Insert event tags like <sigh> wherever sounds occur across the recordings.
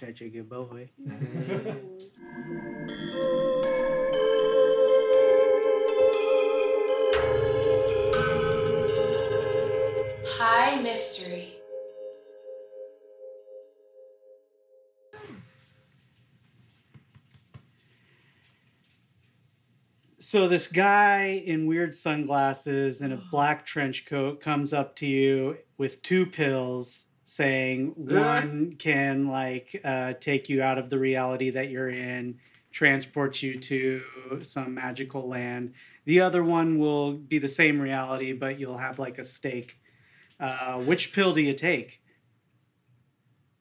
such a good boy. High Mystery. So this guy in weird sunglasses and a <gasps> black trench coat comes up to you with two pills saying one can like uh, take you out of the reality that you're in transport you to some magical land. The other one will be the same reality but you'll have like a stake. Uh, which pill do you take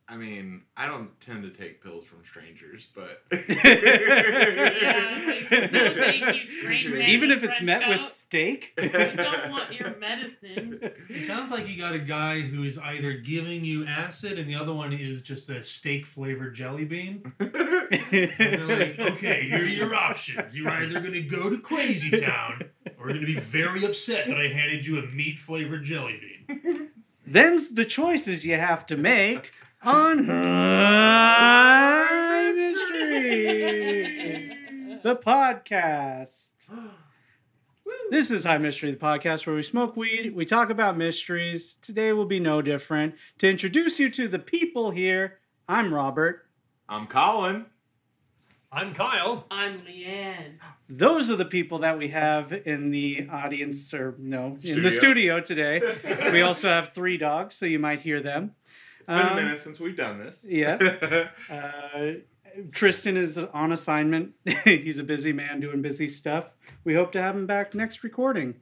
I mean, I don't tend to take pills from strangers, but <laughs> Yeah, <laughs> like, no, thank you, <laughs> even if it's trench met with steak We don't want your medicine. It sounds like you got a guy who is either giving you acid and the other one is just a steak flavored jelly bean. And they're like, okay, here are your options. You're either going to go to Crazy Town or you're going to be very upset that I handed you a meat flavored jelly bean. Then's the choices you have to make on High <laughs> Mystery, the podcast. This is High Mystery, the podcast where we smoke weed, we talk about mysteries. Today will be no different. To introduce you to the people here, I'm Robert. I'm Colin. I'm Kyle. I'm Leeann. Those are the people that we have in the audience, or no, in the Studio. studio today. <laughs> We also have three dogs, so you might hear them. It's been a Um, minute since we've done this. Yeah. <laughs> Uh, Tristan is on assignment. <laughs> He's a busy man doing busy stuff. We hope to have him back next recording.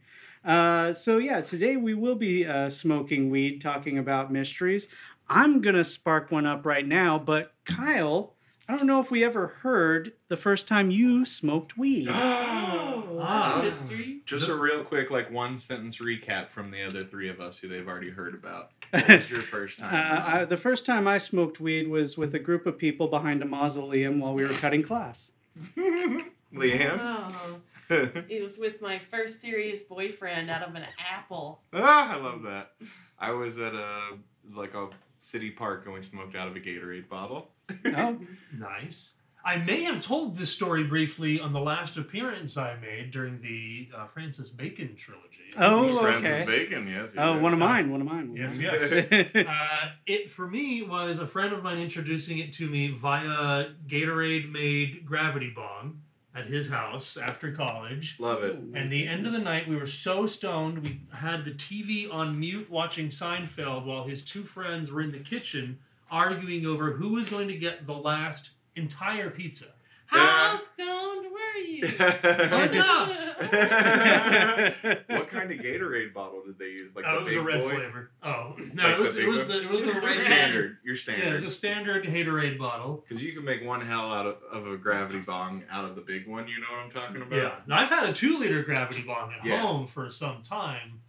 Uh, so, yeah, today we will be uh, smoking weed, talking about mysteries. I'm going to spark one up right now, but Kyle, I don't know if we ever heard the first time you smoked weed. <gasps> Oh, Ah. that's a mystery. Just a real quick, like one sentence recap from the other three of us who they've already heard about. What was your first <laughs> time? Uh, I, the first time I smoked weed was with a group of people behind a mausoleum while we were cutting class. <laughs> Leeann? Oh, it was with my first serious boyfriend out of an apple. ah, I love that. I was at a like a city park and we smoked out of a Gatorade bottle. Oh, <laughs> Nice. I may have told this story briefly on the last appearance I made during the uh, Francis Bacon trilogy. Oh, Francis. Bacon, yes. Oh, you one of mine. One of mine. Yes, one yes. of mine. Uh, it for me was a friend of mine introducing it to me via Gatorade made gravity bong at his house after college. Love it. And the end of the night, we were so stoned, we had the TV on mute watching Seinfeld while his two friends were in the kitchen arguing over who was going to get the last entire pizza. How stoned were you? <laughs> Enough. <laughs> what kind of Gatorade bottle did they use? Like oh, the it was a big red boy? flavor. Oh no, Like it was the it was the it was the red standard. Your Yeah, it was a standard Haterade bottle. Because you can make one hell out of, of a gravity bong out of the big one. You know what I'm talking about? Yeah. Now I've had a two liter gravity bong at Yeah. home for some time.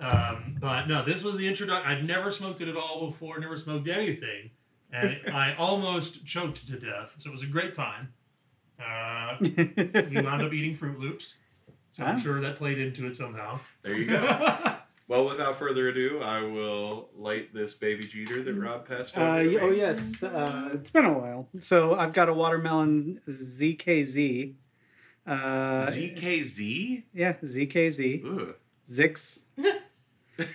Um, but no, this was the introduction. I'd never smoked it at all before, never smoked anything. And it, <laughs> I almost choked to death. So it was a great time. Uh, we <laughs> wound up eating Froot Loops. So I'm Ah. sure that played into it somehow. There you go. <laughs> well, without further ado, I will light this baby Jeter that Rob passed over. Uh, oh yes, uh, it's been a while. So I've got a watermelon ZKZ. Uh, ZKZ? yeah, ZKZ. Ugh. Zix.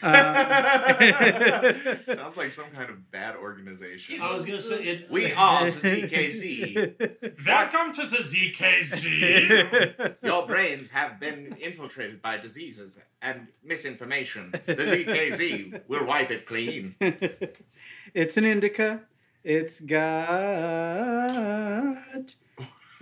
Uh, <laughs> Sounds like some kind of bad organization. I was going to say it. We <laughs> are the ZKZ. Welcome to the ZKZ. <laughs> Your brains have been infiltrated by diseases and misinformation. The ZKZ will wipe it clean. it's an indica. It's got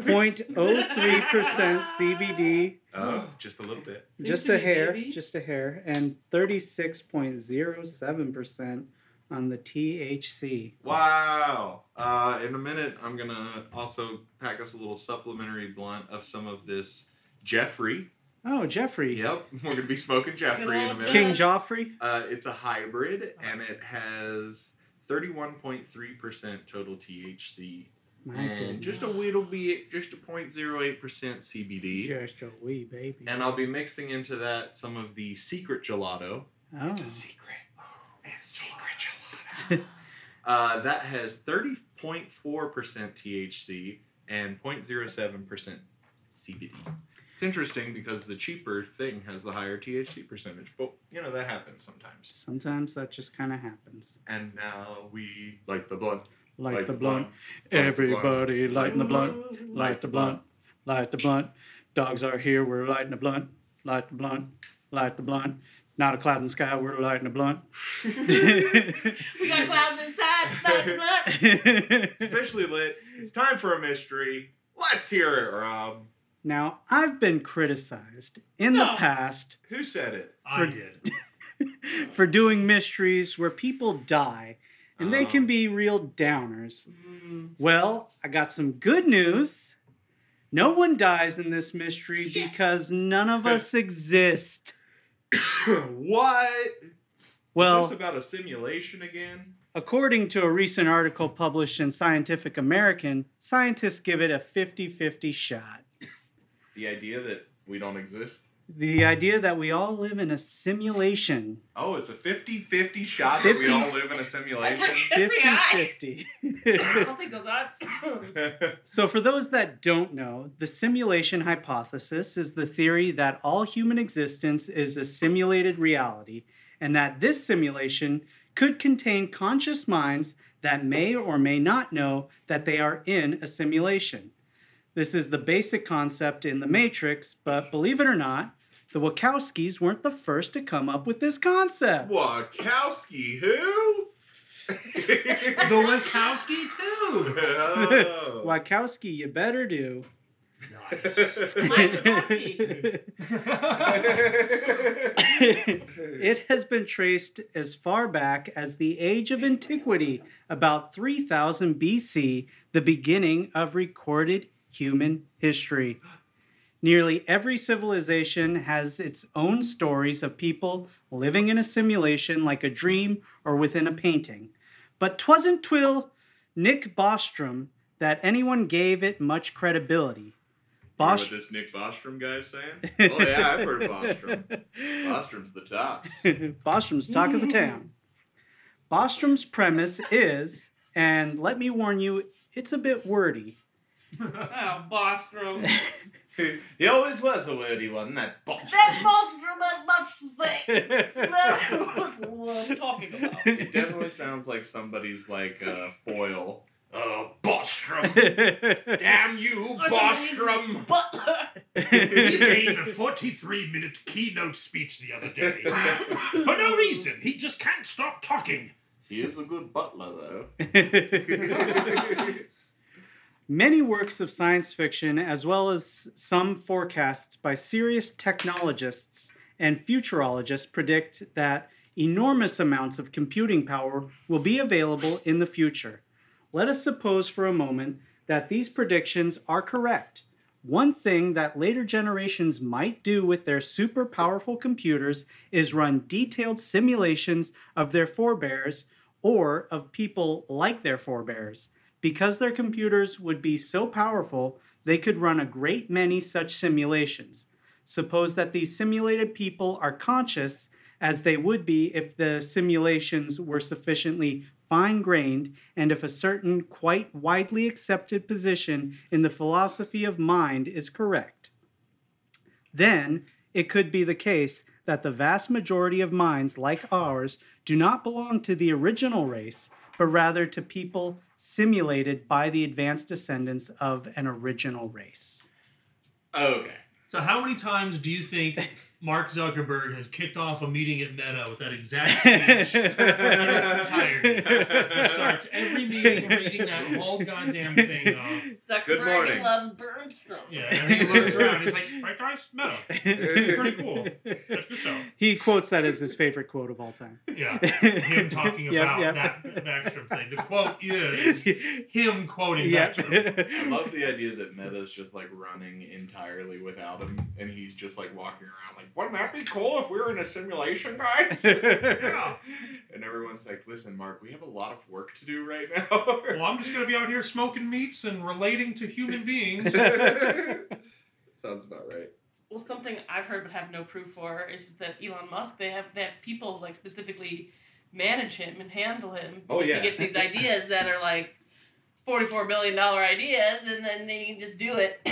0.03% CBD, Oh, just a little bit. just a me, hair, baby. just a hair, and 36.07% on the THC. Wow. Uh, in a minute, I'm going to also pack us a little supplementary blunt of some of this Jeffrey. Oh, Jeffrey. Yep, <laughs> we're going to be smoking Jeffrey in a minute. King Joffrey. Uh, it's a hybrid, and it has 31.3% total THC. My and just a goodness. little bit, just a 0.08% CBD. Just a wee baby. And I'll be mixing into that some of the secret gelato. Oh. It's a secret. And <laughs> secret gelato. Uh, that has 30.4% THC and 0.07% CBD. It's interesting because the cheaper thing has the higher THC percentage, but you know that happens sometimes. Sometimes that just kind of happens. And now we light the blunt. Light, the blunt. Light Everybody blunt. lighting the blunt. Light the blunt. Light the blunt. Dogs are here. We're lighting the blunt. Light the blunt. Light the blunt. Not a cloud in the sky. We're lighting the blunt. <laughs> We got clouds inside. Blah, blah. <laughs> It's officially lit. It's time for a mystery. Let's hear it, Rob. now, I've been criticized in the past Who said it? I did. <laughs> for doing mysteries where people die and they Oh. can be real downers. Mm. Well, I got some good news. No one dies in this mystery because none of us exist. <coughs> what? Well, Is this about a simulation again? according to a recent article published in Scientific American, scientists give it a 50 50 shot. The idea that we don't exist? The idea that we all live in a simulation Oh, it's a 50 50 shot that we all live in a simulation? <laughs> 50 50. I'll take those odds. <laughs> So, for those that don't know, the simulation hypothesis is the theory that all human existence is a simulated reality, and that this simulation could contain conscious minds that may or may not know that they are in a simulation. This is the basic concept in The Matrix, but believe it or not, the Wachowskis weren't the first to come up with this concept. Wachowski, who? <laughs> The Wachowski too. Oh. Wachowski, you better do. Nice. <laughs> It has been traced as far back as the age of antiquity, about 3000 BC, the beginning of recorded human history. Nearly every civilization has its own stories of people living in a simulation like a dream or within a painting. But 'twasn't twill Nick Bostrom that anyone gave it much credibility. Hear Bost- what this Nick Bostrom guy is saying? <laughs> Oh yeah, I've heard of Bostrom. Bostrom's the tops. <laughs> Bostrom's talk of the town. Bostrom's premise is, and let me warn you, it's a bit wordy. <laughs> Oh, Bostrom. <laughs> he always was a wordy one, that Bostrom. That Bostrom had much to say. what I'm talking about. It definitely sounds like somebody's like uh, foil. Oh, Bostrom! <laughs> Damn you, Or Bostrom! Butler. He gave a <laughs> 43 minute keynote speech the other day. For no reason. He just can't stop talking. He is a good butler, though. Many works of science fiction, as well as some forecasts by serious technologists and futurologists, predict that enormous amounts of computing power will be available in the future. Let us suppose for a moment that these predictions are correct. One thing that later generations might do with their super powerful computers is run detailed simulations of their forebears or of people like their forebears. Because their computers would be so powerful, they could run a great many such simulations. Suppose that these simulated people are conscious, as they would be if the simulations were sufficiently fine grained, and if a certain quite widely accepted position in the philosophy of mind is correct. Then it could be the case that the vast majority of minds like ours do not belong to the original race, but rather to people simulated by the advanced descendants of an original race. Okay. So, how many times do you think <laughs> Mark Zuckerberg has kicked off a meeting at Meta with that exact <laughs> speech in its entirety? He starts every meeting reading that whole goddamn thing off. Good Zuckerberg morning. loves Bernstrom. Yeah, and he looks around. He's like, "Right, guys, Meta. Pretty cool. Check this out." He quotes that as his favorite quote of all time. Yeah, <laughs> him talking Yep, about yep. that Backstrom thing. The quote is him quoting Yep. Backstrom. <laughs> I love the idea that Meta's just like running entirely without him, and he's just like walking around like, wouldn't that be cool if we were in a simulation, guys? <laughs> Yeah. And everyone's like, listen, Mark, we have a lot of work to do right now. Well, I'm just gonna be out here smoking meats and relating to human beings. <laughs> Sounds about right. Well, something I've heard but have no proof for is that Elon Musk they have they have people like specifically manage him and handle him. Oh, Because yeah. He gets these ideas that are like forty-four million dollar ideas, and then they can just do it. <laughs>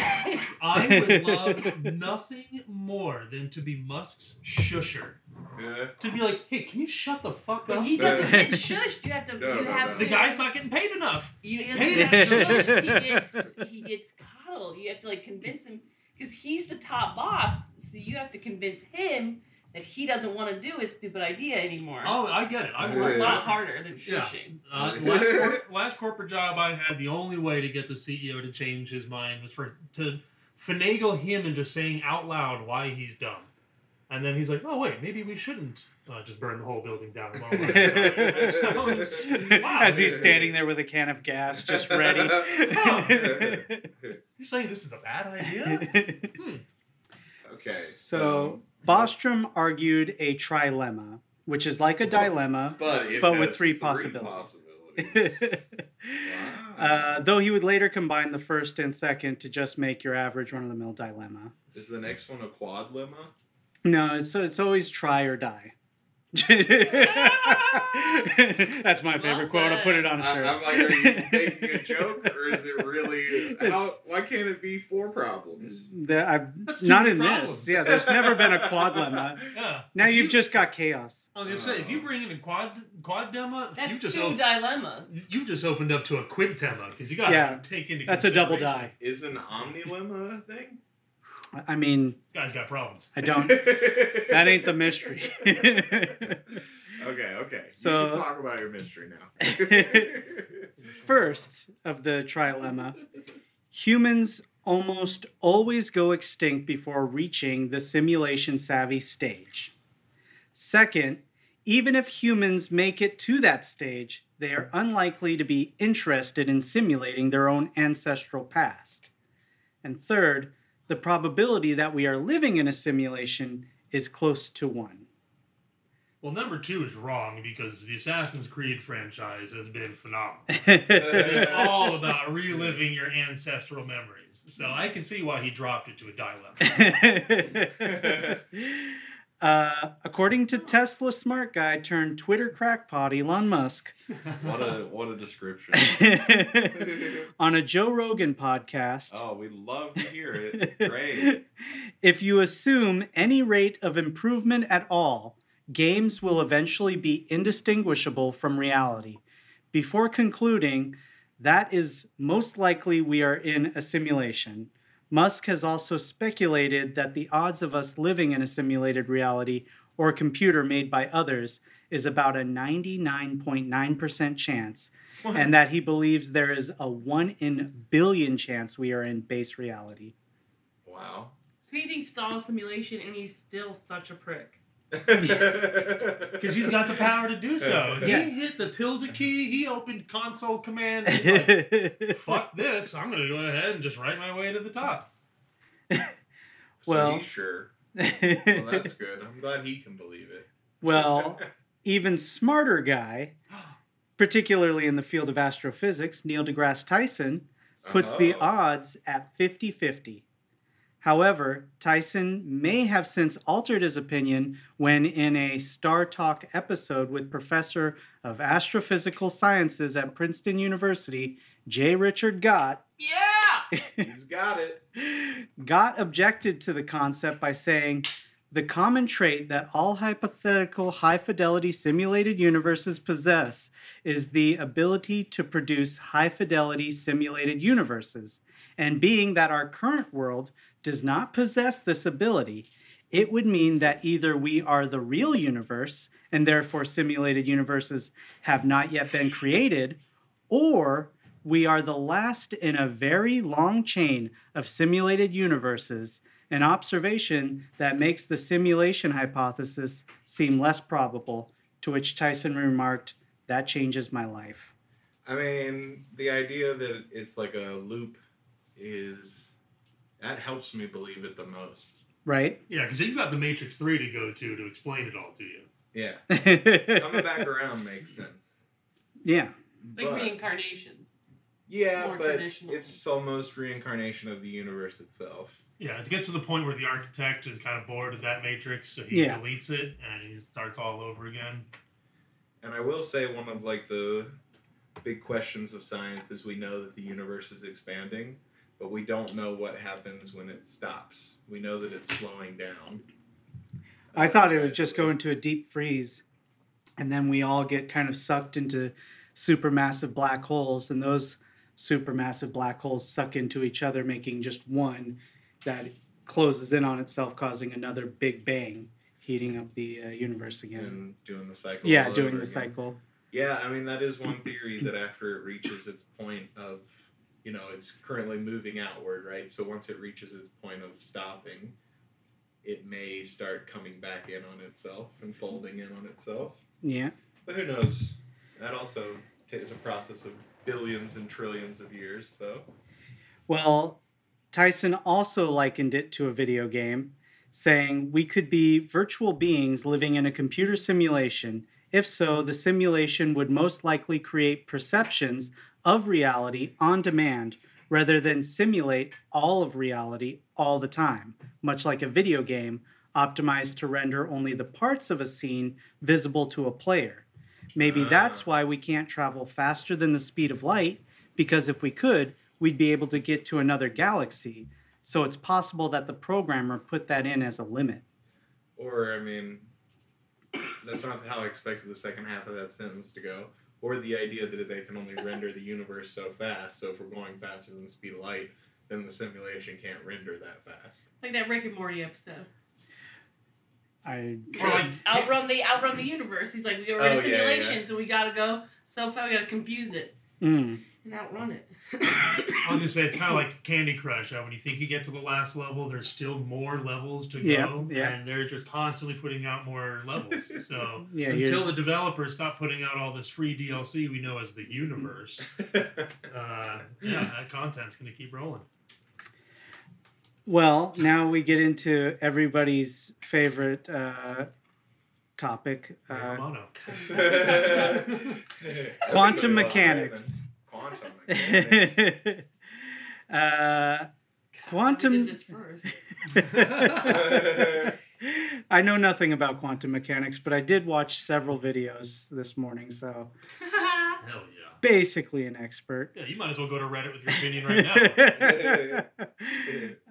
I would <laughs> love nothing more than to be Musk's shusher. Yeah. To be like, hey, can you shut the fuck But up? he doesn't get shushed. You have to. No, you no, have no. to. the guy's not getting paid enough. You, he doesn't get shushed. He <laughs> gets he gets coddled. You have to like convince him because he's the top boss. So you have to convince him that he doesn't want to do his stupid idea anymore. Oh, I get it. I've it's a lot harder than Yeah. shushing. Uh, last, cor- last corporate job I had, the only way to get the CEO to change his mind was for to finagle him into saying out loud why he's dumb, and then he's like, "Oh wait, maybe we shouldn't uh, just burn the whole building down." Alone. So it's- wow, As he's standing there with a can of gas, just ready. <laughs> <laughs> you're saying this is a bad idea? <laughs> Hmm. Okay. so Bostrom argued a trilemma, which is like a dilemma, but but with has three possibilities. possibilities. Wow. <laughs> uh, though he would later combine the first and second to just make your average run-of-the-mill dilemma. Is the next one a quad lemma? No, it's it's always try or die. <laughs> That's my favorite Well quote. I'll put it on a shirt. I'm like, are you making a <laughs> joke or is it really? How, why can't it be four problems? The- I've, That's not in problems. this. Yeah, there's never been a quad lemma. Yeah. Now If you've you- just got chaos. I was gonna say, if you bring in a quad quad demo, That's you just two op- dilemmas. you just opened up to a quid demo because you got to Yeah. take into That's a double die. Is an omni lemma a thing? I- I mean, This guy's got problems. I don't. That ain't the mystery. <laughs> Okay, okay. So- you can talk about your mystery now. <laughs> First of the trilemma, humans almost always go extinct before reaching the simulation savvy stage. Second, even if humans make it to that stage, they are unlikely to be interested in simulating their own ancestral past. And third, the probability that we are living in a simulation is close to one. Well, number two is wrong because the Assassin's Creed franchise has been phenomenal. <laughs> it's all about reliving your ancestral memories. So I can see why he dropped it to a dilemma. <laughs> uh, according to Tesla smart guy turned Twitter crackpot Elon Musk, <laughs> what a what a description. <laughs> on a Joe Rogan podcast, Oh, we love to hear it. <laughs> Great. if you assume any rate of improvement at all, games will eventually be indistinguishable from reality. Before concluding, that is most likely we are in a simulation. Musk has also speculated that the odds of us living in a simulated reality or a computer made by others is about a 99.9% chance, and that he believes there is a 1 in billion chance we are in base reality. Wow. So he thinks it's all simulation, and he's still such a prick. <laughs> Because he's got the power to do so. <laughs> He Yeah. hit the tilde key, he opened console command. He's like, <laughs> fuck this, I'm going to go ahead and just write my way to the top. So Well- he's sure. Well, that's good. I'm glad he can believe it. well, even smarter guy, <gasps> particularly in the field of astrophysics, Neil deGrasse Tyson, puts the Oh. odds at 50 50. However, Tyson may have since altered his opinion when, in a StarTalk episode with Professor of Astrophysical Sciences at Princeton University, J. Richard Gott, Yeah. <laughs> He's got it. Gott objected to the concept by saying, the common trait that all hypothetical high fidelity simulated universes possess is the ability to produce high fidelity simulated universes. And being that our current world does not possess this ability, it would mean that either we are the real universe, and therefore simulated universes have not yet been created, or we are the last in a very long chain of simulated universes, an observation that makes the simulation hypothesis seem less probable, to which Tyson remarked, That changes my life. I mean, the idea that it's like a loop is that helps me believe it the most. Right? Yeah, because you've got the Matrix 3 to go to to explain it all to you. Yeah, <laughs> coming back around makes sense. yeah. Like But- reincarnation. yeah, more but it's almost reincarnation of the universe itself. Yeah, it gets to the point where the architect is kind of bored of that Matrix, so he Yeah. deletes it and he starts all over again. And I will say one of like the big questions of science is we know that the universe is expanding, but we don't know what happens when it stops. We know that it's slowing down. I thought it would just go into a deep freeze, and then we all get kind of sucked into supermassive black holes, and those supermassive black holes suck into each other, making just one that closes in on itself, causing another big bang, heating up the uh, universe again. and doing the cycle. Yeah, doing the again. cycle. Yeah, I mean that is one theory that after it reaches its point of, you know, it's currently moving outward, right? So once it reaches its point of stopping, it may start coming back in on itself and folding in on itself. Yeah. But who knows? That also is a process of billions and trillions of years. So Well, Tyson also likened it to a video game, saying we could be virtual beings living in a computer simulation. If so, the simulation would most likely create perceptions of reality on demand rather than simulate all of reality all the time, much like a video game optimized to render only the parts of a scene visible to a player. Maybe that's ah. why we can't travel faster than the speed of light, because if we could, we'd be able to get to another galaxy. So it's possible that the programmer put that in as a limit. Or, I mean, that's not how I expected the second half of that sentence to go. Or the idea that they can only render the universe so fast. So if we're going faster than the speed of light, then the simulation can't render that fast. Like that Rick and Morty episode. I Or like, Outrun the outrun the universe. He's like, we were Oh, in a yeah, simulation, yeah. so we gotta go so far. We gotta confuse it mm, and outrun it. <coughs> I was gonna say it's kind of like Candy Crush. Uh, when you think you get to the last level, there's still more levels to Yeah, go, yeah. and they're just constantly putting out more levels. <laughs> So Yeah, until you're- the developers stop putting out all this free DLC we know as the universe, <laughs> uh, yeah, that content's gonna keep rolling. well, now we get into everybody's favorite uh, topic uh, <laughs> quantum mechanics. Quantum <laughs> mechanics. uh, quantum. first. <laughs> I know nothing about quantum mechanics, but I did watch several videos this morning, so <laughs> Hell yeah. basically an expert. Yeah, you might as well go to Reddit with your opinion right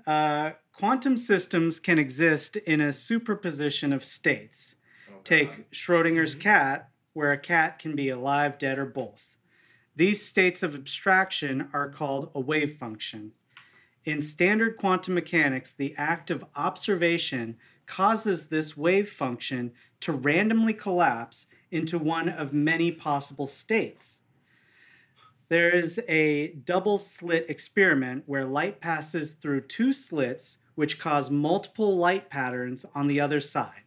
now. uh, quantum systems can exist in a superposition of states. Oh, God. Take Schrodinger's Mhm. cat, where a cat can be alive, dead, or both. These states of abstraction are called a wave function. In standard quantum mechanics, the act of observation causes this wave function to randomly collapse into one of many possible states. There is a double slit experiment where light passes through two slits, which cause multiple light patterns on the other side.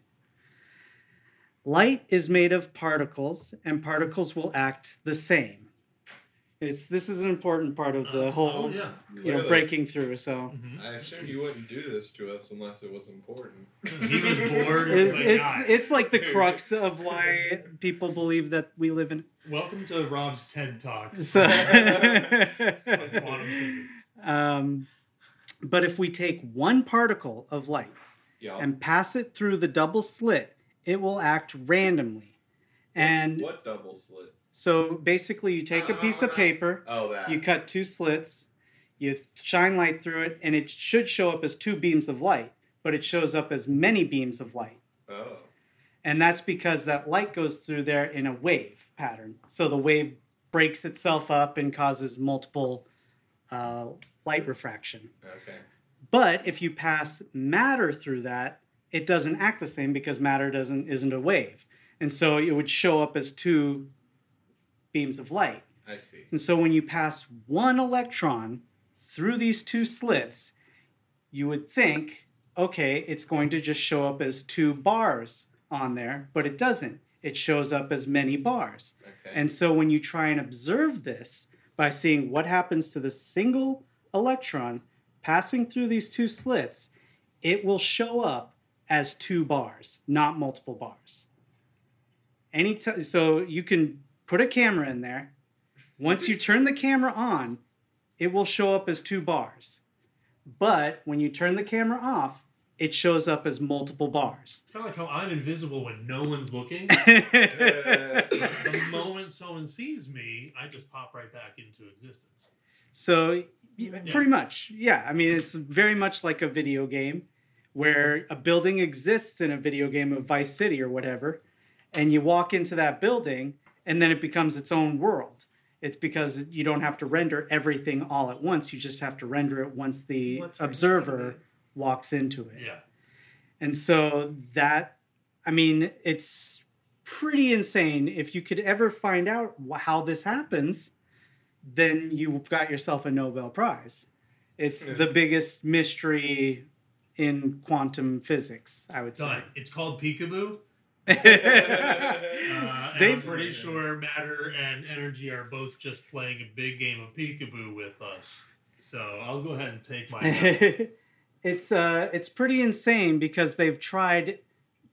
Light is made of particles, and particles will act the same. It's this is an important part of the Oh, whole, yeah. you know, Clearly. breaking through. So Mhm. I assumed you wouldn't do this to us unless it was important. <laughs> He was bored. It it, like, it's "Guys, it's like the crux <laughs> of why people believe that we live in. welcome to Rob's TED Talk. So, on quantum physics. um, but if we take one particle of light Yeah. and pass it through the double slit, it will act randomly. And what double slit? So basically, you take a piece of paper, Oh, that. you cut two slits, you shine light through it, and it should show up as two beams of light, but it shows up as many beams of light. oh. And that's because that light goes through there in a wave pattern. So the wave breaks itself up and causes multiple uh, light refraction. Okay. But if you pass matter through that, it doesn't act the same because matter doesn't isn't a wave. And so it would show up as two beams of light. I see. And so when you pass one electron through these two slits, you would think, okay, it's going to just show up as two bars on there, but it doesn't. It shows up as many bars. Okay. And so when you try and observe this by seeing what happens to the single electron passing through these two slits, it will show up as two bars, not multiple bars. Any t- so you can put a camera in there. Once you turn the camera on, it will show up as two bars. But when you turn the camera off, it shows up as multiple bars. Kind of like how I'm invisible when no one's looking. Uh, <laughs> the moment someone sees me, I just pop right back into existence. So, y- pretty much, yeah. I mean, it's very much like a video game where a building exists in a video game of Vice City or whatever, and you walk into that building, and then it becomes its own world. It's because you don't have to render everything all at once. You just have to render it once the What's right observer walks into it. Yeah. And so that, I mean, it's pretty insane. If you could ever find out how this happens, then you've got yourself a Nobel Prize. It's Yeah. the biggest mystery in quantum physics, I would say. It's called Peekaboo. Uh, and I'm pretty sure matter and energy are both just playing a big game of peekaboo with us. So I'll go ahead and take my. <laughs> it's uh it's pretty insane because they've tried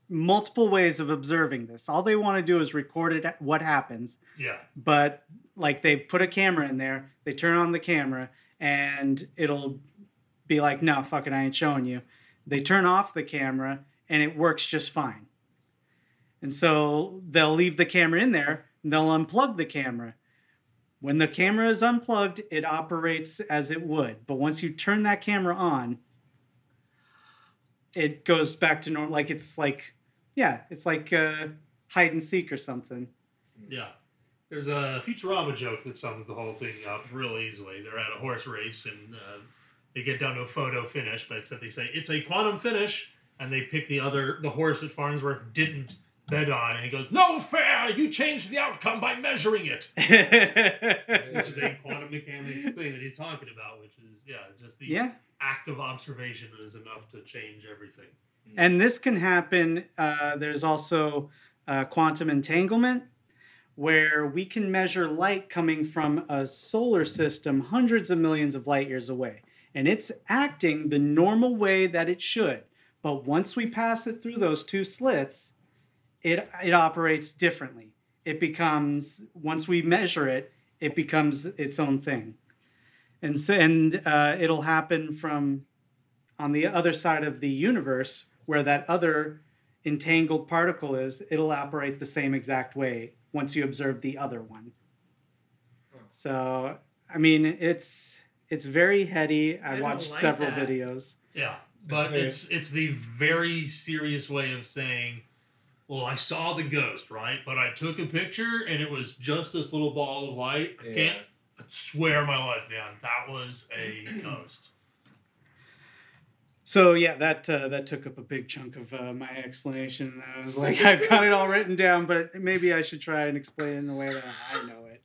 multiple ways of observing this. All they want to do is record it what happens, yeah. but like they put a camera in there, they turn on the camera and it'll be like, "No, fucking I ain't showing you." They turn off the camera and it works just fine. And so they'll leave the camera in there, and they'll unplug the camera. When the camera is unplugged, it operates as it would. But once you turn that camera on, it goes back to normal. Like it's like, yeah, it's like uh, hide and seek or something. Yeah. There's a Futurama joke that sums the whole thing up real easily. They're at a horse race and uh, they get down to a photo finish, but except they say it's a quantum finish, and they pick the other the horse that Farnsworth didn't bet on, and he goes, "No fair! You changed the outcome by measuring it," <laughs> which is a quantum mechanics thing that he's talking about, which is yeah, just the yeah. act of observation is enough to change everything. And this can happen. Uh, there's also uh, quantum entanglement, where we can measure light coming from a solar system hundreds of millions of light years away. And it's acting the normal way that it should. But once we pass it through those two slits, it, it operates differently. It becomes, once we measure it, it becomes its own thing. And, so, and uh, it'll happen from on the other side of the universe where that other entangled particle is, it'll operate the same exact way once you observe the other one. So, I mean, it's it's very heady. I, I watched like several that. videos. Yeah, but it's it's the very serious way of saying, well, I saw the ghost, right? But I took a picture and it was just this little ball of light. I Yeah. can't I swear my life down that was a <clears throat> ghost. So yeah, that uh, that took up a big chunk of uh, my explanation. I was like, <laughs> I've got it all written down, but maybe I should try and explain it in the way that I know it.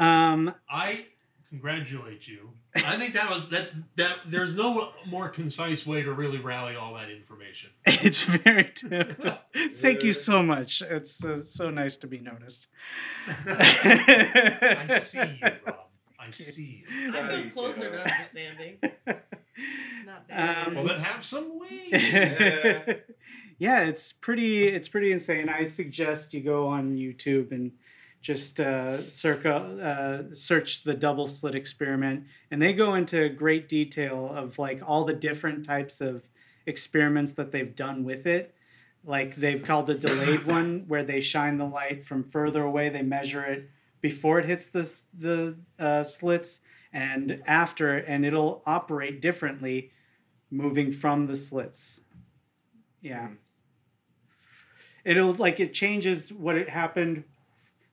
Um, I congratulate you. I think that was that's that. There's no more concise way to really rally all that information. <laughs> it's very. <laughs> Thank you so much. It's uh, so nice to be noticed. <laughs> I see you, Rob. I see you. I feel closer to understanding. Not bad. Um, Well, then have some weed. yeah, it's pretty. It's pretty insane. I suggest you go on YouTube and just uh, circa, uh, search the double slit experiment, and they go into great detail of like all the different types of experiments that they've done with it. Like they've called a delayed <laughs> one where they shine the light from further away. They measure it before it hits the the uh, slits and after, and it'll operate differently moving from the slits. Yeah. It'll like it changes what it happened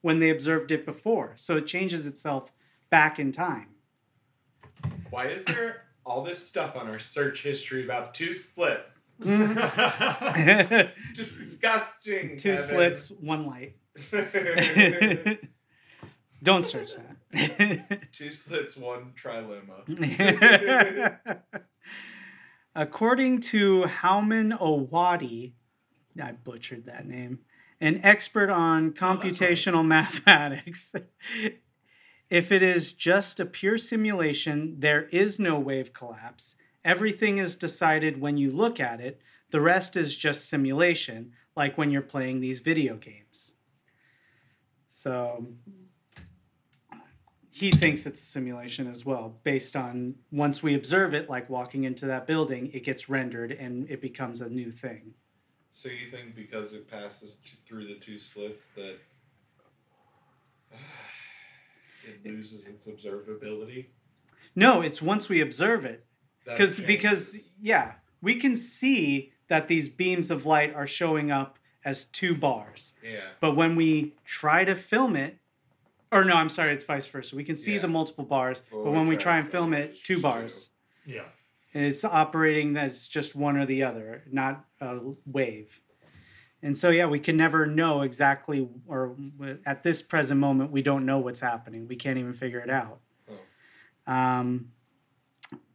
when they observed it before. So it changes itself back in time. Why is there all this stuff on our search history about two slits? <laughs> <laughs> Two Just disgusting. Kevin. slits, one light. <laughs> Don't search that. two slits, one trilemma. According to Houman Owhadi, I butchered that name, an expert on computational <laughs> mathematics, if it is just a pure simulation, there is no wave collapse. Everything is decided when you look at it. The rest is just simulation, like when you're playing these video games. So he thinks it's a simulation as well, based on once we observe it, like walking into that building, it gets rendered and it becomes a new thing. So you think because it passes through the two slits that <sighs> it loses its observability? No, it's once we observe it. Because because yeah, we can see that these beams of light are showing up as two bars. yeah, But when we try to film it, or no, I'm sorry, it's vice versa. We can see Yeah. the multiple bars, But but when when we we try try and film film it, it, it's two bars. Yeah. And it's operating as just one or the other, not a wave. And so, yeah, we can never know exactly, or at this present moment, we don't know what's happening. We can't even figure it out. Um,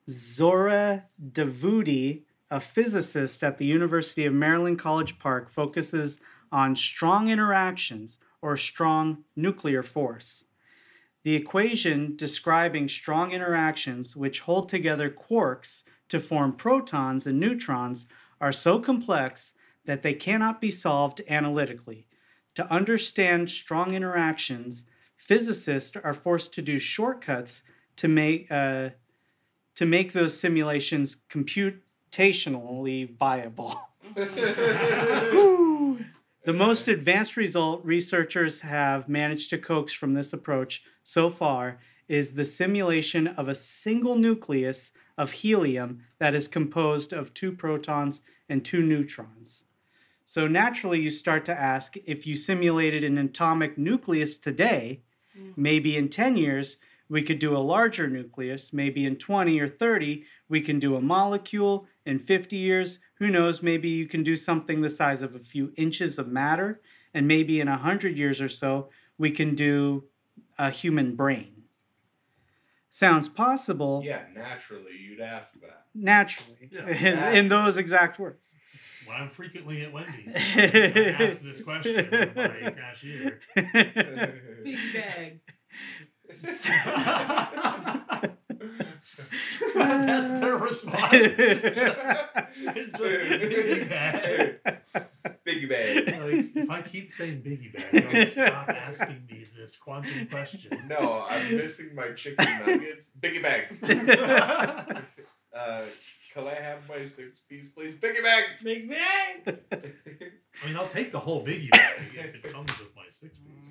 Zohreh Davoudi, a physicist at the University of Maryland College Park, focuses on strong interactions or strong nuclear force. The equation describing strong interactions which hold together quarks to form protons and neutrons are so complex that they cannot be solved analytically. To understand strong interactions, physicists are forced to do shortcuts to make uh, to make those simulations computationally viable. <laughs> <laughs> The most advanced result researchers have managed to coax from this approach so far is the simulation of a single nucleus of helium that is composed of two protons and two neutrons. So naturally, you start to ask if you simulated an atomic nucleus today, mm. maybe in 10 years, we could do a larger nucleus. Maybe in 20 or 30, we can do a molecule. In 50 years, who knows, maybe you can do something the size of a few inches of matter. And maybe in a 100 years or so, we can do a human brain. Sounds possible yeah, naturally you'd ask that. naturally Yeah. <laughs> in, in those exact words. When I'm frequently at Wendy's, <laughs> I ask this question of my cashier. <laughs> Big bag. That's their response. it's just biggie bag. Biggie bag. Like, if I keep saying biggie bag, don't stop asking me this quantum question. No, I'm missing my chicken nuggets. Biggie bag. <laughs> Uh, can I have my six piece, please? Biggie bag. Big bag. <laughs> I mean, I'll take the whole biggie bag if it comes with my six piece.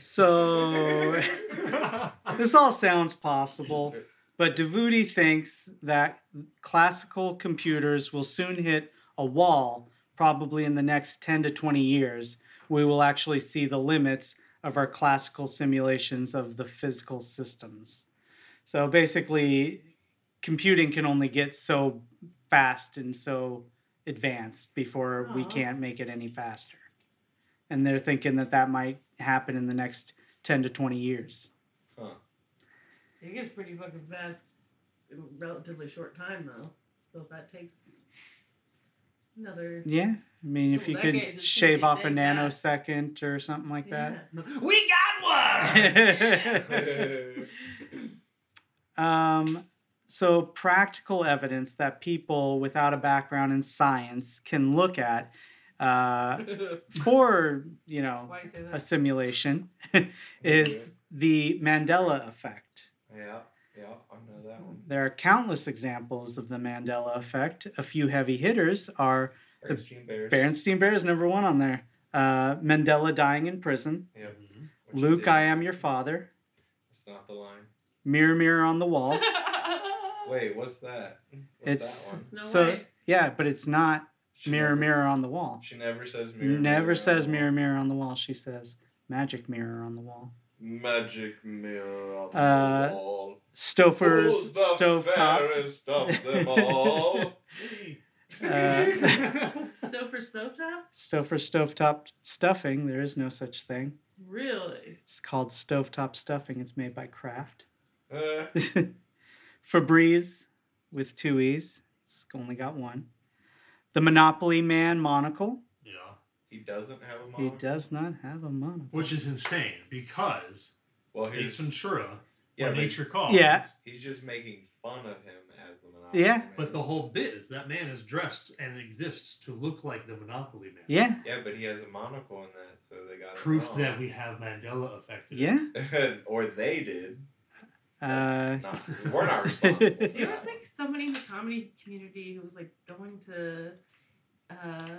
So <laughs> this all sounds possible, but Davoudi thinks that classical computers will soon hit a wall, probably in the next 10 to 20 years. We will actually see the limits of our classical simulations of the physical systems. So basically, computing can only get so fast and so advanced before we can't make it any faster. And they're thinking that that might happen in the next 10 to 20 years. Huh. It gets pretty fucking fast in a relatively short time, though. So if that takes another. Yeah. I mean, if you that could shave off a dead fast. nanosecond or something like that. We got one! <laughs> <laughs> um, so, practical evidence that people without a background in science can look at uh, <laughs> for, you know, you a simulation <laughs> is the Mandela effect. Yeah, yeah, I know that one. There are countless examples of the Mandela effect. A few heavy hitters are Bernstein Bears. Berenstein Bear is number one on there. Uh, Mandela dying in prison. Yep. Mhm. Luke, I am your father. That's not the line. Mirror, mirror on the wall. <laughs> Wait, what's that? What's It's- that one? Snow so White. yeah, but it's not She mirror, never- mirror on the wall. She never says mirror. Never mirror says on the mirror, wall. mirror on the wall. She says magic mirror on the wall. Magic mirror on Uh, the wall. Stouffer's Who's the stovetop. fairest of them all? <laughs> Uh, <laughs> <laughs> Stouffer Stovetop? Stouffer stovetop stuffing. There is no such thing. Really? It's called stovetop stuffing. It's made by Kraft. Uh, Febreze with two E's. It's only got one. The Monopoly Man monocle. Yeah. he doesn't have a monocle. He does not have a monocle. Which is insane because Well, Ace here's Ventura Yeah, when but nature calls. Yeah. he's just making fun of him as the Monopoly Yeah. Man. But the whole bit is that man is dressed and exists to look like the Monopoly Man. Yeah. yeah, but he has a monocle in that, so they got Proof that we have Mandela affected. Yeah. <laughs> or they did. Uh, Not, we're not <laughs> responsible. for There was like somebody in the comedy community who was like going to uh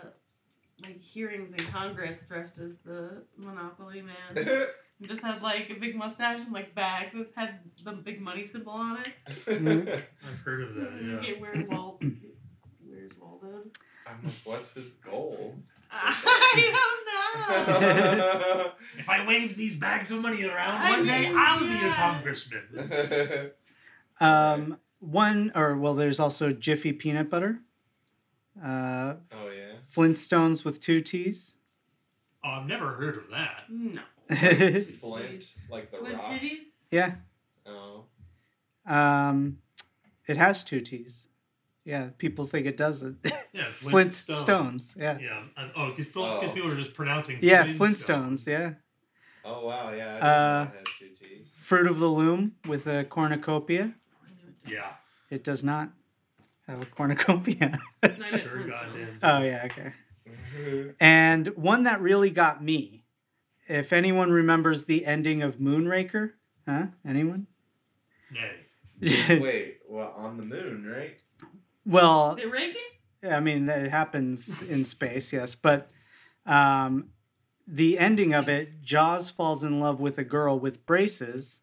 like hearings in Congress dressed as the Monopoly man. <laughs> and just had like a big mustache and like bags that had the big money symbol on it. <laughs> I've heard of that. Yeah. get where Walt where's Waldo? I'm like, what's his goal? I don't know. <laughs> If I wave these bags of money around, I one day mean, I'll be a congressman. <laughs> um, one or well, there's also Jiffy peanut butter. Uh, oh yeah. Flintstones with two T's. Oh, I've never heard of that. No. <laughs> Flint, like the Flint rock. titties? yeah. Oh. Um, it has two T's. Yeah, people think it doesn't. Yeah, <laughs> Flint Flintstone. stones. Yeah. Yeah. and- Oh, because people, Oh. people are just pronouncing. Yeah, Flintstones. Flintstones. Yeah. Oh wow, yeah. I Uh, know had two T's. Fruit of the Loom with a cornucopia. Yeah. It does not have a cornucopia. No, I meant Sure, goddamn. oh yeah, okay. And one that really got me. If anyone remembers the ending of Moonraker, huh? Anyone? Nay. <laughs> Wait, well, on the moon, right? Well, They ranking? I mean, it happens in space, yes, but um, the ending of it, Jaws falls in love with a girl with braces,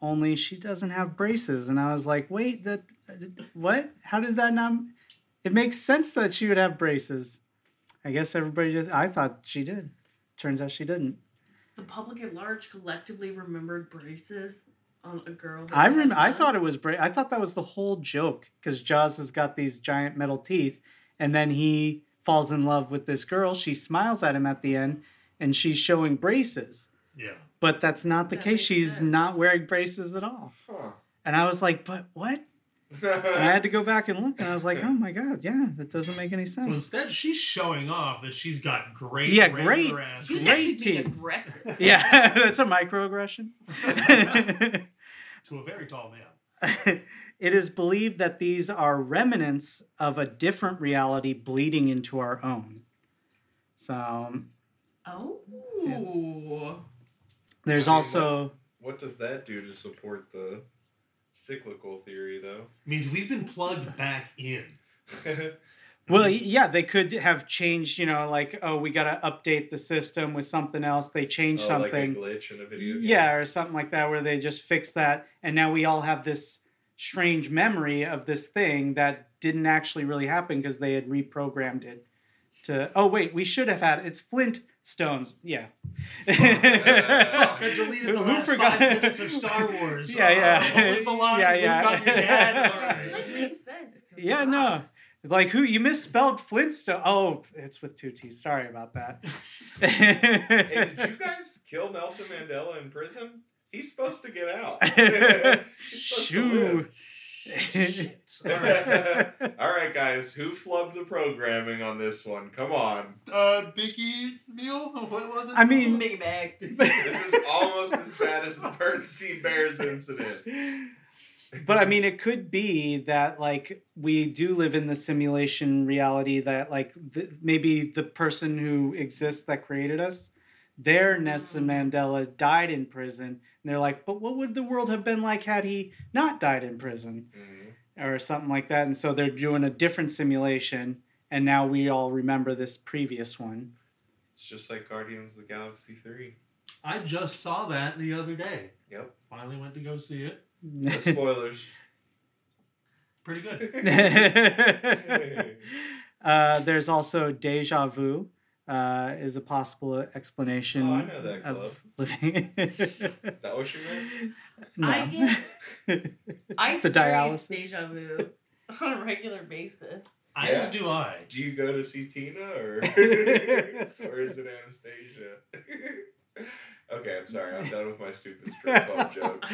only she doesn't have braces, and I was like, wait, that what? How does that not? It makes sense that she would have braces. I guess everybody just. I thought she did. Turns out she didn't. The public at large collectively remembered braces on a girl. I had rem- I thought it was bra- I thought that was the whole joke because Jaws has got these giant metal teeth, and then he falls in love with this girl. She smiles at him at the end, and she's showing braces. Yeah. But that's not the That case. She's sense. not wearing braces at all. Huh. And I was like, but what? And I had to go back and look, and I was like, oh my god, yeah, that doesn't make any sense." So instead, she's showing off that she's got great, Yeah, regular great. ass Great actually being teeth. aggressive. <laughs> yeah, <laughs> that's a microaggression. <laughs> to a very tall man. it is believed that these are remnants of a different reality bleeding into our own. So um, Oh. there's I mean, also What does that do to support the cyclical theory, though? means we've been plugged back in. <laughs> well, yeah, they could have changed. You know, like oh, we got to update the system with something else. They changed oh, like a something, glitch in a video. game? yeah, or something like that, where they just fixed that, and now we all have this strange memory of this thing that didn't actually really happen because they had reprogrammed it to. Oh wait, we should have had it's Flint stones. Yeah. Fuck, I deleted the Who last forgot- five minutes of Star Wars. <laughs> Yeah, yeah. Uh, what was the line? Yeah, Luke yeah. got your dad? <laughs> All That right. makes sense. 'cause Yeah, no. rocks. Like who you misspelled Flintstone? Oh, it's with two T's. Sorry about that. Hey, did you <laughs> guys kill Nelson Mandela in prison? He's supposed to get out. He's supposed to Shoo. Live. All right. All right, guys, who flubbed the programming on this one? Come on. Uh, Biggie meal? What was it? I mean- Big bag. This is almost as bad as the Bernstein Bears incident. but I mean, it could be that like we do live in the simulation reality that like th- maybe the person who exists that created us, their Nelson Mandela died in prison, and they're like, but what would the world have been like had he not died in prison? Mhm. Or something like that. And so they're doing a different simulation, and now we all remember this previous one. It's just like Guardians of the Galaxy 3. I just saw that the other day. Yep. Finally went to go see it. <laughs> No spoilers. Pretty good. <laughs> <laughs> uh, there's also deja vu. Uh, is a possible explanation Oh, I know that club. of living. Is that what you meant? no. I <laughs> I The dialysis? deja vu <laughs> on a regular basis. As Yeah. do I. Do you go to see Tina or <laughs> or is it Anastasia? okay, I'm sorry. I'm done with my stupid strip club joke.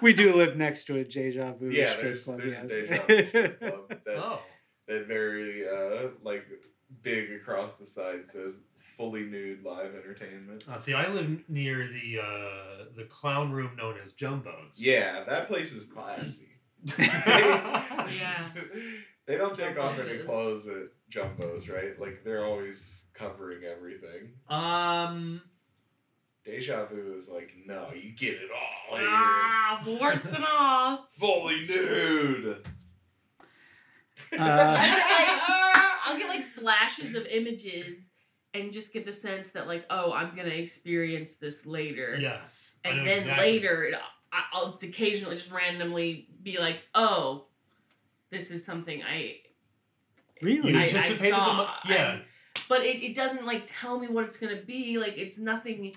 we do live next to a deja vu Yeah, strip there's, club. there's yes. a deja vu strip club that, Oh. that very uh, like big across the side says fully nude live entertainment. Uh, see, I live near the uh, the clown room known as Jumbo's. Yeah, that place is classy. <laughs> Yeah. <laughs> They don't take off any is- clothes at Jumbo's, right? Like they're always covering everything. Um. Deja vu is like, no, you get it all here. Ah, warts and all. <laughs> Fully nude. Uh, I'll get like flashes of images and just get the sense that like, oh, I'm gonna experience this later. Yes. And then exactly. later, it, I- I'll just occasionally just randomly be like, oh, this is something I really? You I- I anticipated the saw. mo- yeah. I'm- but it, it doesn't like tell me what it's gonna be. Like it's nothing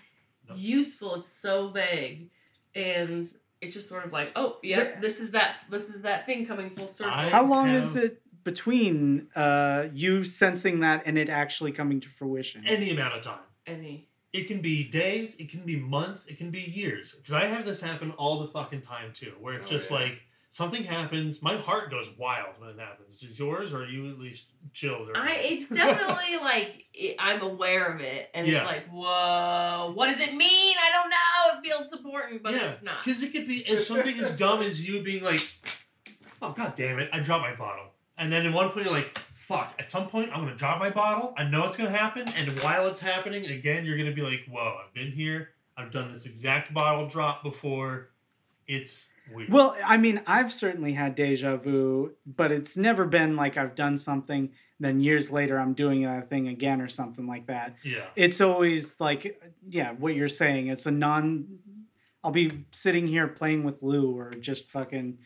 No. useful. It's so vague, and it's just sort of like, oh yeah, Where- this is that this is that thing coming full circle. I- How long is have- it between uh, you sensing that and it actually coming to fruition? Any amount of time. Any It can be days, it can be months, it can be years. Because I have this happen all the fucking time too, where it's Oh, just yeah. like something happens, my heart goes wild when it happens. Does yours, or are you at least chilled? Or I it's <laughs> definitely like it, I'm aware of it, and Yeah. it's like, whoa, what does it mean? I don't know. It feels important, but yeah, it's not. because it could be as something as dumb as you being like, "Oh god damn it, I dropped my bottle," and then at one point you're like, "Fuck!" At some point I'm gonna drop my bottle. I know it's gonna happen, and while it's happening, again you're gonna be like, "Whoa, I've been here. I've done this exact bottle drop before. It's weird." Well, I mean, I've certainly had deja vu, but it's never been like I've done something, then years later I'm doing that thing again or something like that. yeah. It's always like, yeah, what you're saying. It's a non. I'll be sitting here playing with Lou or just fucking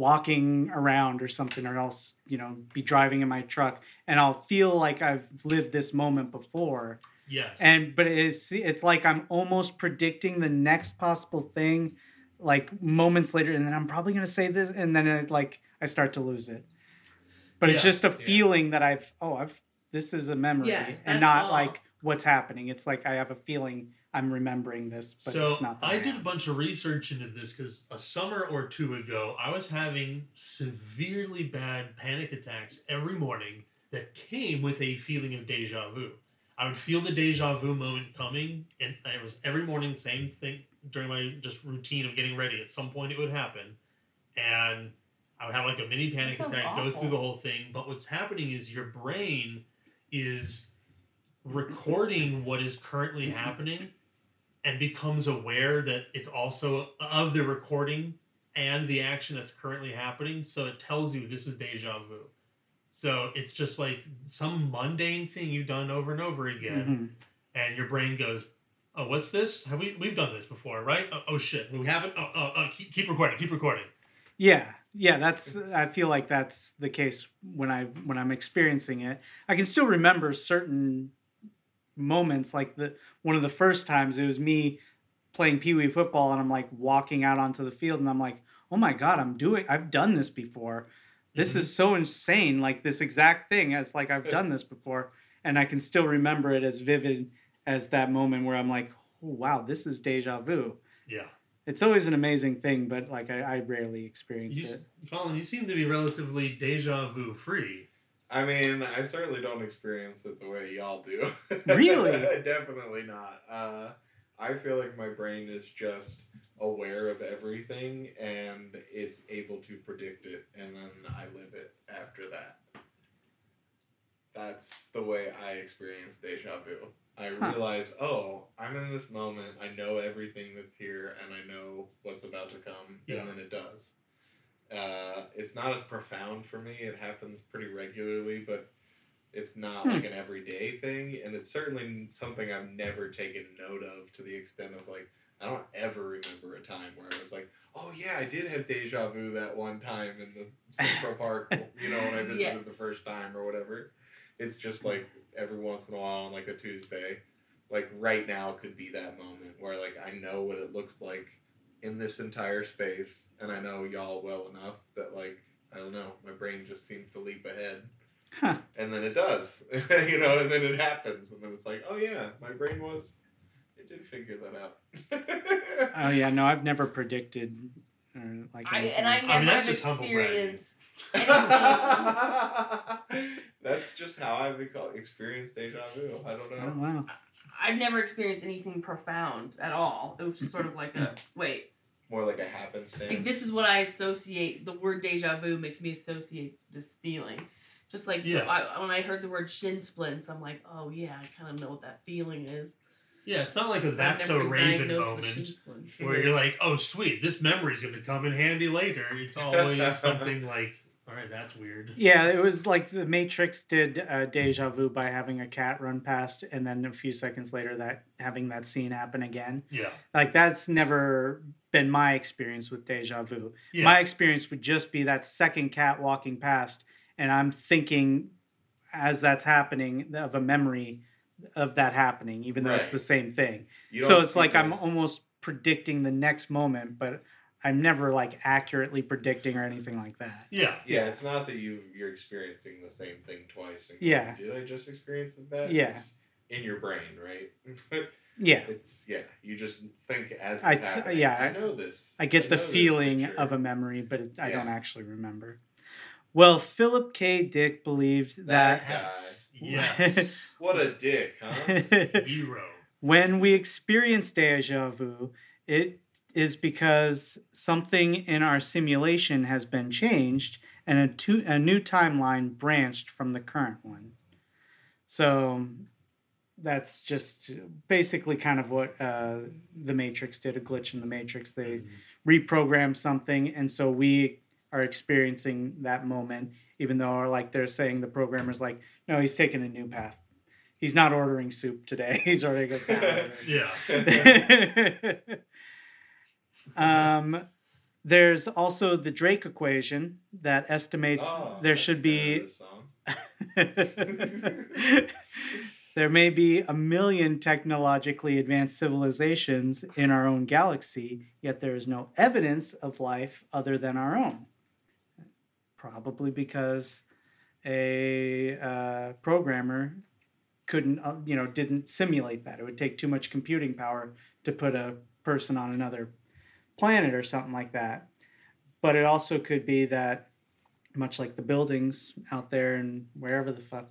walking around or something, or else, you know, be driving in my truck and I'll feel like I've lived this moment before. Yes. and but it's it's like i'm almost predicting the next possible thing like moments later and then i'm probably going to say this and then it, like i start to lose it but it's just a yeah. feeling that i've oh i've this is a memory Yes, and not all. like what's happening it's like i have a feeling i'm remembering this but so it's not that I did a bunch of research into this because a summer or two ago, I was having severely bad panic attacks every morning that came with a feeling of deja vu. I would feel the deja vu moment coming, and it was every morning, same thing during my just routine of getting ready. At some point, it would happen, and I would have like a mini panic sounds attack, go through the whole thing. But what's happening is your brain is recording what is currently happening and becomes aware that it's also of the recording and the action that's currently happening. So it tells you this is deja vu. So it's just like some mundane thing you've done over and over again, Mhm. and your brain goes, "Oh, what's this? Have we we've done this before, right? Oh, oh shit, we haven't. Oh, oh, oh keep, keep recording, keep recording." yeah yeah that's i feel like that's the case when i when i'm experiencing it i can still remember certain moments like the one of the first times it was me playing pee-wee football and i'm like walking out onto the field and i'm like oh my god i'm doing i've done this before. This is mm-hmm. so insane like this exact thing it's like i've done this before. And i can still remember it as vivid as that moment where i'm like oh, wow this is deja vu. Yeah, it's always an amazing thing but like i, I rarely experience you, it. Colin, you seem to be relatively deja vu free. I mean, I certainly don't experience it the way y'all do. Really? <laughs> Definitely not. Uh, I feel like my brain is just aware of everything and it's able to predict it, and then I live it after that. That's the way I experience deja vu. I Huh. realize, oh, I'm in this moment. I know everything that's here, and I know what's about to come, Yeah. and then it does. Uh, it's not as profound for me. It happens pretty regularly, but it's not Hmm. like an everyday thing, and it's certainly something I've never taken note of to the extent of like I don't ever remember a time where I was like, oh yeah, I did have deja vu that one time in the Central Park, <laughs> you know, when I visited Yeah. the first time or whatever. It's just like every once in a while on like a Tuesday, like right now could be that moment where like I know what it looks like in this entire space, and I know y'all well enough that like I don't know, my brain just seems to leap ahead, Huh. and then it does, <laughs> you know, and then it happens, and then it's like, oh yeah, my brain was, it did figure that out. <laughs> Oh yeah, no, I've never predicted or like. I, and I I mean, never that's just experienced <laughs> That's just how I become experienced deja vu. I don't Oh, know. wow. I've never experienced anything profound at all. It was just sort of like a <laughs> wait. More like a happenstance. Like, this is what I associate. The word deja vu makes me associate this feeling. Just like Yeah. I, when I heard the word shin splints, I'm like, oh yeah, I kind of know what that feeling is. Yeah, it's not like a that's so Raven diagnosed with shin moment where you're like, oh sweet, this memory's gonna come in handy later. It's <laughs> <laughs> always something like, all right, that's weird. Yeah, it was like the Matrix did uh, deja vu by having a cat run past, and then a few seconds later, that having that scene happen again. Yeah, Like that's never been my experience with deja vu. yeah, My experience would just be that second cat walking past, and I'm thinking as that's happening of a memory of that happening, even though it's the same thing. So it's like the- I'm almost predicting the next moment, but I'm never like accurately predicting or anything like that. yeah. Yeah, it's not that you you're experiencing the same thing twice. And Yeah. going, Did I just experience that? Yeah. It's in your brain, right? <laughs> Yeah. it's yeah. You just think as it's I th- happening. yeah, I know this. I get the feeling of a memory, but it, I Yeah. don't actually remember. Well, Philip K. Dick believed That that, guy. Yes. <laughs> What a dick, huh? <laughs> Hero. when we experience deja vu, it is because something in our simulation has been changed and a, to, a new timeline branched from the current one. So that's just basically kind of what uh, the Matrix did a glitch in the Matrix. They reprogrammed something, and so we are experiencing that moment, even though, like, they're saying the programmer's like, no, he's taking a new path. He's not ordering soup today. <laughs> He's ordering <laughs> a salad. Yeah. <laughs> um, there's also the Drake equation that estimates Oh, there should think I know be <laughs> there may be a million technologically advanced civilizations in our own galaxy, yet there is no evidence of life other than our own. Probably because a uh, programmer couldn't, uh, you know, didn't simulate that. It would take too much computing power to put a person on another planet or something like that. But it also could be that much like the buildings out there and wherever the fuck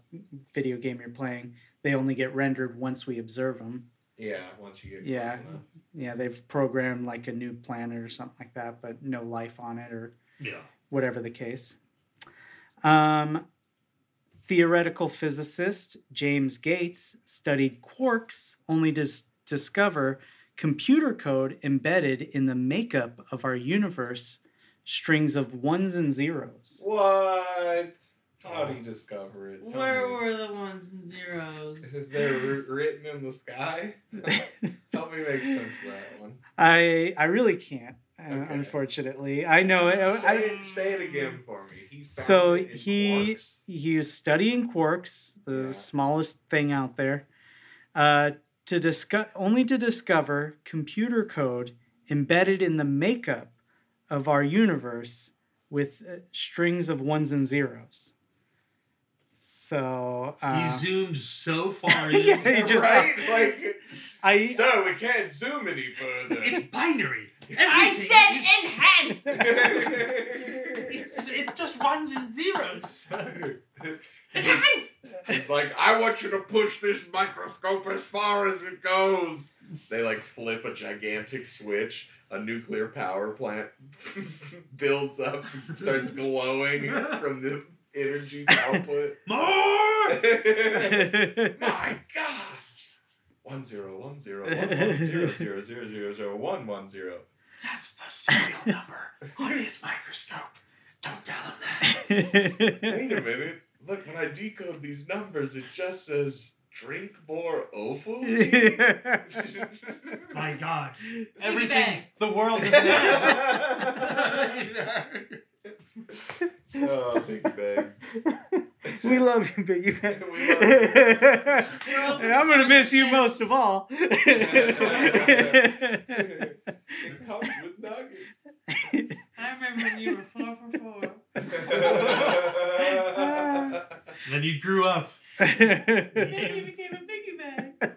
video game you're playing, they only get rendered once we observe them. yeah, once you get Yeah. enough. Yeah, they've programmed like a new planet or something like that, but no life on it or Yeah. whatever the case. Um, theoretical physicist James Gates studied quarks only to s- discover computer code embedded in the makeup of our universe, strings of ones and zeros. What? How do you discover it? Tell Where me. were the ones and zeros? <laughs> They're written in the sky. <laughs> Help me make sense of that one. I I really can't, uh, unfortunately. I know it. Say, I, it, say it again for me. He's so he quarks. he is studying quarks, the Yeah. smallest thing out there, uh, to discuss only to discover computer code embedded in the makeup of our universe with uh, strings of ones and zeros. So uh, he zoomed so far <laughs> in. Yeah, he just- right? Like, I so we can't zoom any further. It's binary. I said is- enhance. <laughs> <laughs> it's, it's just ones and zeros. Enhance. He's like, I want you to push this microscope as far as it goes. They like flip a gigantic switch. A nuclear power plant <laughs> builds up, and starts glowing from the energy output. <laughs> More. <laughs> My God! One zero one zero one one zero zero zero zero zero one one zero. That's the serial number on his microscope. Don't tell him that. Wait a minute. Look, when I decode these numbers, it just says drink more Ovaltine. <laughs> My God, everything. The world is <laughs> now. <laughs> oh, big bag. we love you, Biggie Bag. We love you. and I'm gonna miss you most of all. It comes with nuggets. I remember when you were four for four. Then you grew up. And then you became a piggy bag.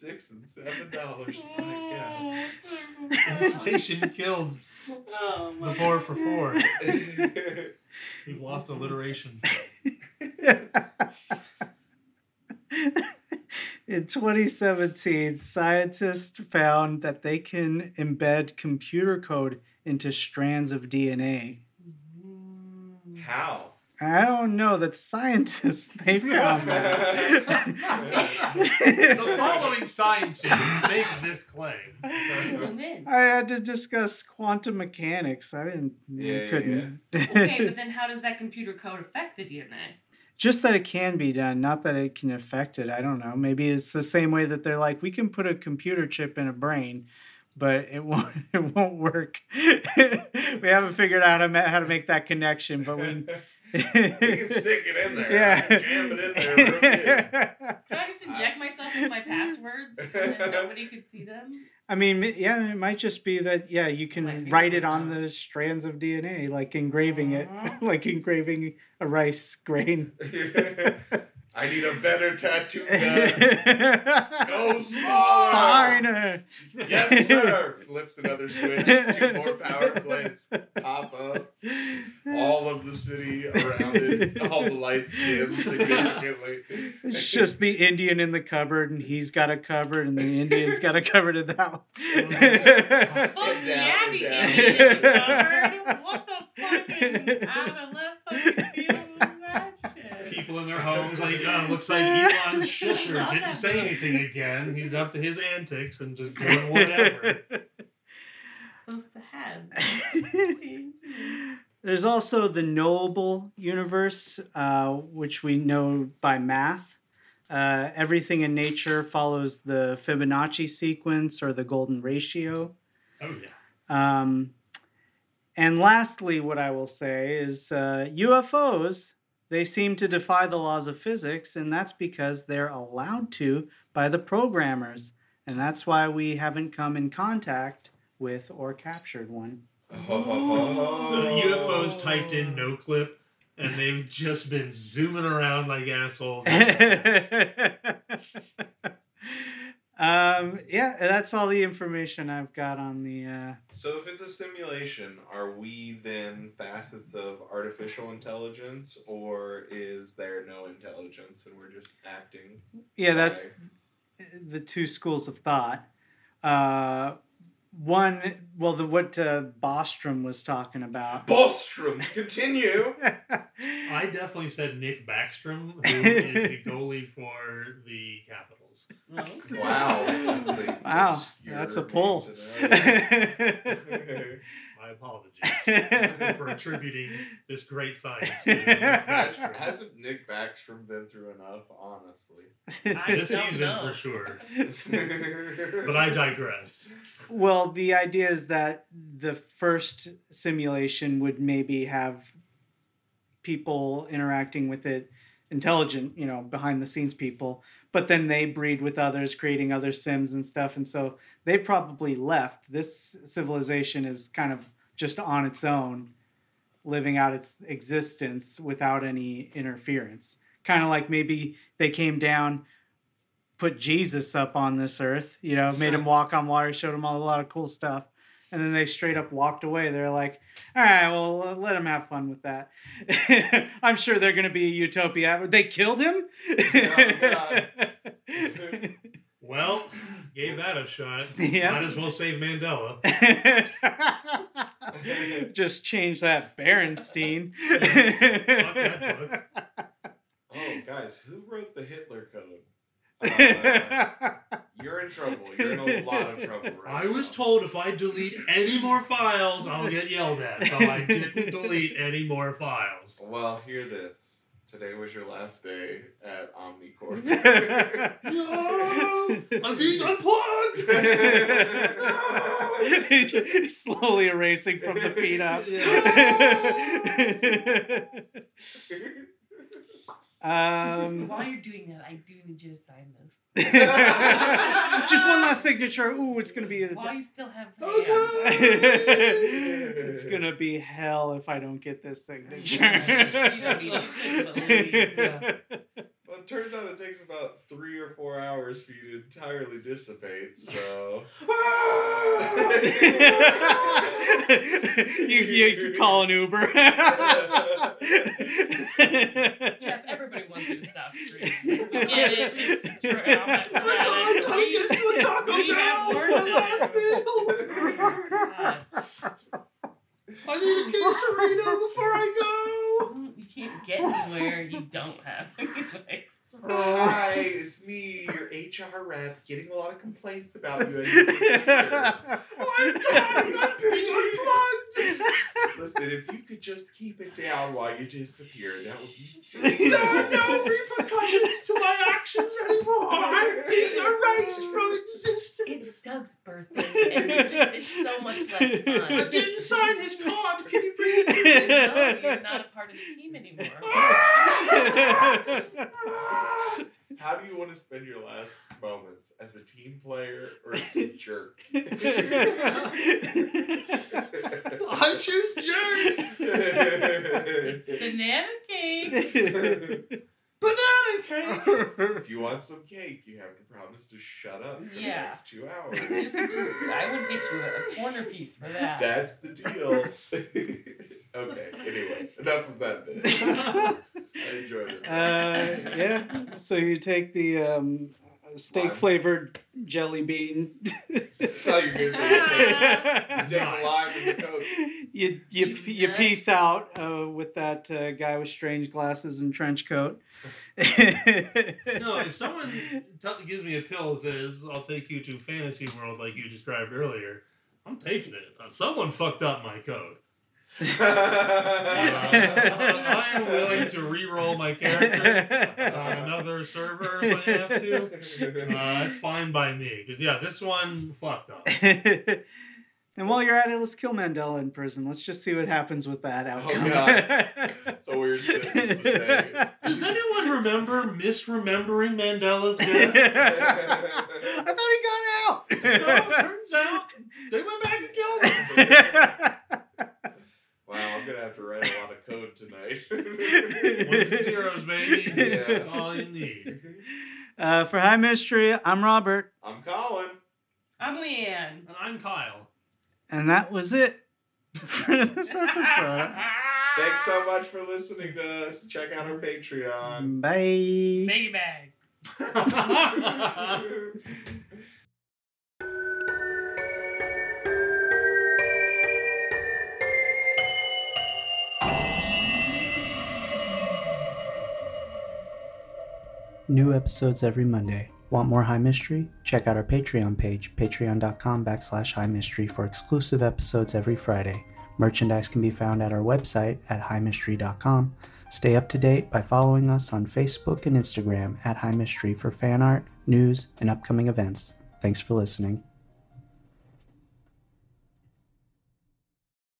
Six and seven dollars. Oh, My God. Four for four. Inflation killed. Oh, The four for four. We've lost alliteration. In 2017, scientists found that they can embed computer code into strands of DNA. How? I don't know that scientists <laughs> they found The following scientists make this claim. I had to discuss quantum mechanics. I didn't. Yeah, I yeah, couldn't. Okay, but then how does that computer code affect the DNA? Just that it can be done, not that it can affect it. I don't know. Maybe it's the same way that they're like, we can put a computer chip in a brain, but it <laughs> won't. It won't work. <laughs> we haven't figured out how to, how to make that connection, but we. We can <laughs> stick it in there. Yeah. I can jam it in there real. Could <laughs> I just inject myself with my passwords and then <laughs> nobody could see them? I mean, yeah, it might just be that yeah, you can write it on the strands of DNA, like engraving it, Uh-huh. like engraving a rice grain. I need a better tattoo <laughs> gun. Go <laughs> smaller. Fine. uh, Yes, sir. Flips another switch. Two more power plants pop up. All of the city around it, all the lights dim significantly. It's just the Indian in the cupboard, and he's got a cupboard, and the Indian's got a cupboard in the house. Fuck down, yeah, the down. Indian covered. What the fuck is out of left fucking field that shit? People in their homes, like, oh, <laughs> looks like Elon's shusher Love didn't that say anything again. He's up to his antics and just doing <laughs> whatever. So sad. <laughs> There's also the knowable universe, uh, which we know by math. Uh, everything in nature follows the Fibonacci sequence or the golden ratio. Oh, yeah. Um, and lastly, what I will say is uh, UFOs, they seem to defy the laws of physics, and that's because they're allowed to by the programmers. And that's why we haven't come in contact with or captured one. So the UFOs typed in no clip, and they've just been zooming around like assholes. <laughs> um, yeah, that's all the information I've got on the. Uh, So if it's a simulation, are we then facets of artificial intelligence, or is there no intelligence and we're just acting? yeah, that's the two schools of thought. Uh, one, well, the what uh, Bostrom was talking about. Bostrom. Continue. <laughs> I definitely said Nick Backstrom, who <laughs> is the goalie for the Capitals. wow. That's a Wow, that's a pull. <laughs> to. My apologies for attributing this great science to Nick Has- Backstrom. Hasn't Nick Backstrom been through enough? Honestly. I This don't season know. for sure. <laughs> But I digress. well, the idea is that the first simulation would maybe have people interacting with it intelligent you know behind the scenes people but then they breed with others creating other sims and stuff and so they probably left this civilization is kind of just on its own living out its existence without any interference. Kind of like maybe they came down put jesus up on this earth you know made him <laughs> walk on water showed him all, a lot of cool stuff and then they straight up walked away. They're like all right well let him have fun with that. <laughs> I'm sure they're going to be a utopia. They killed him? Oh, <laughs> Well, gave that a shot. <laughs> Yeah. Might as well save Mandela. <laughs> <laughs> just change that Berenstein. that Oh, guys, who wrote the Hitler Code? Uh, you're in trouble. You're in a lot of trouble right I was told if I delete any more files, I'll get yelled at. So I didn't delete any more files. Well, hear this. Today was your last day at Omnicorp. <laughs> No! I'm being unplugged! <laughs> no! Slowly erasing from the feet up. <laughs> um, While you're doing that, I do need you to sign this. <laughs> just one last signature. Ooh, it's gonna be. A, While you still have the <laughs> it's gonna be hell if I don't get this signature. You don't need it. You can <laughs> well, turns out it takes about three or four hours for you to entirely dissipate. So you, you, you call an Uber. Jeff, everybody wants you to stop screaming. We get it. It's traumatic. Oh we- we have worked it. <laughs> Oh God. I need a quesarito before I go. You can't get anywhere you don't have <laughs> anyways. Hi, it's me, your HR rep, getting a lot of complaints about you. as you disappear. <laughs> oh, I'm dying. I'm being unplugged. Listen, if you could just keep it down while you disappear, that would be so There are no repercussions to my actions anymore. I'm being erased from existence. It's Doug's birthday, and you're just, it's so much less <laughs> fun. I didn't sign his card. Can you bring it to me? No, you're not a part of the team anymore. <laughs> Ah! <laughs> How do you want to spend your last moments? As a team player or as a jerk? I choose jerk. It's banana cake. <laughs> Banana cake. if you want some cake, you have to promise to shut up for Yeah. the next two hours. I would get you a corner piece for that. That's the deal. <laughs> okay, anyway, enough of that bit. <laughs> I enjoyed it. Uh, yeah. So you take the um, steak flavored jelly bean. I thought you were going to say you take, <laughs> you take the Nice. lime and the coke. you you You you nut. piece out uh, with that uh, guy with strange glasses and trench coat. No, if someone t- gives me a pill and says, I'll take you to fantasy world like you described earlier, I'm taking it. Someone fucked up my code. Uh, I am willing to re-roll my character on another server if I have to. Uh, it's fine by me. Because, yeah, this one fucked up. <laughs> and while you're at it, let's kill Mandela in prison. Let's just see what happens with that outcome. God. <laughs> It's a weird sentence to say. Does anyone remember misremembering Mandela's death? <laughs> I thought he got out. No, turns out they went back and killed him. Wow, I'm gonna have to write a lot of code tonight. <laughs> Ones and zeros, baby. Yeah. That's all you need. uh, for High Mystery, I'm Robert, I'm Colin. I'm Leeann. And I'm Kyle. and that was it for this episode. Thanks so much for listening to us. Check out our Patreon. Bye. Biggie bag. <laughs> New episodes every Monday. Want more High Mystery? Check out our Patreon page, patreon.com backslash high mystery for exclusive episodes every Friday. Merchandise can be found at our website at highmystery.com. Stay up to date by following us on Facebook and Instagram at High Mystery for fan art, news, and upcoming events. Thanks for listening.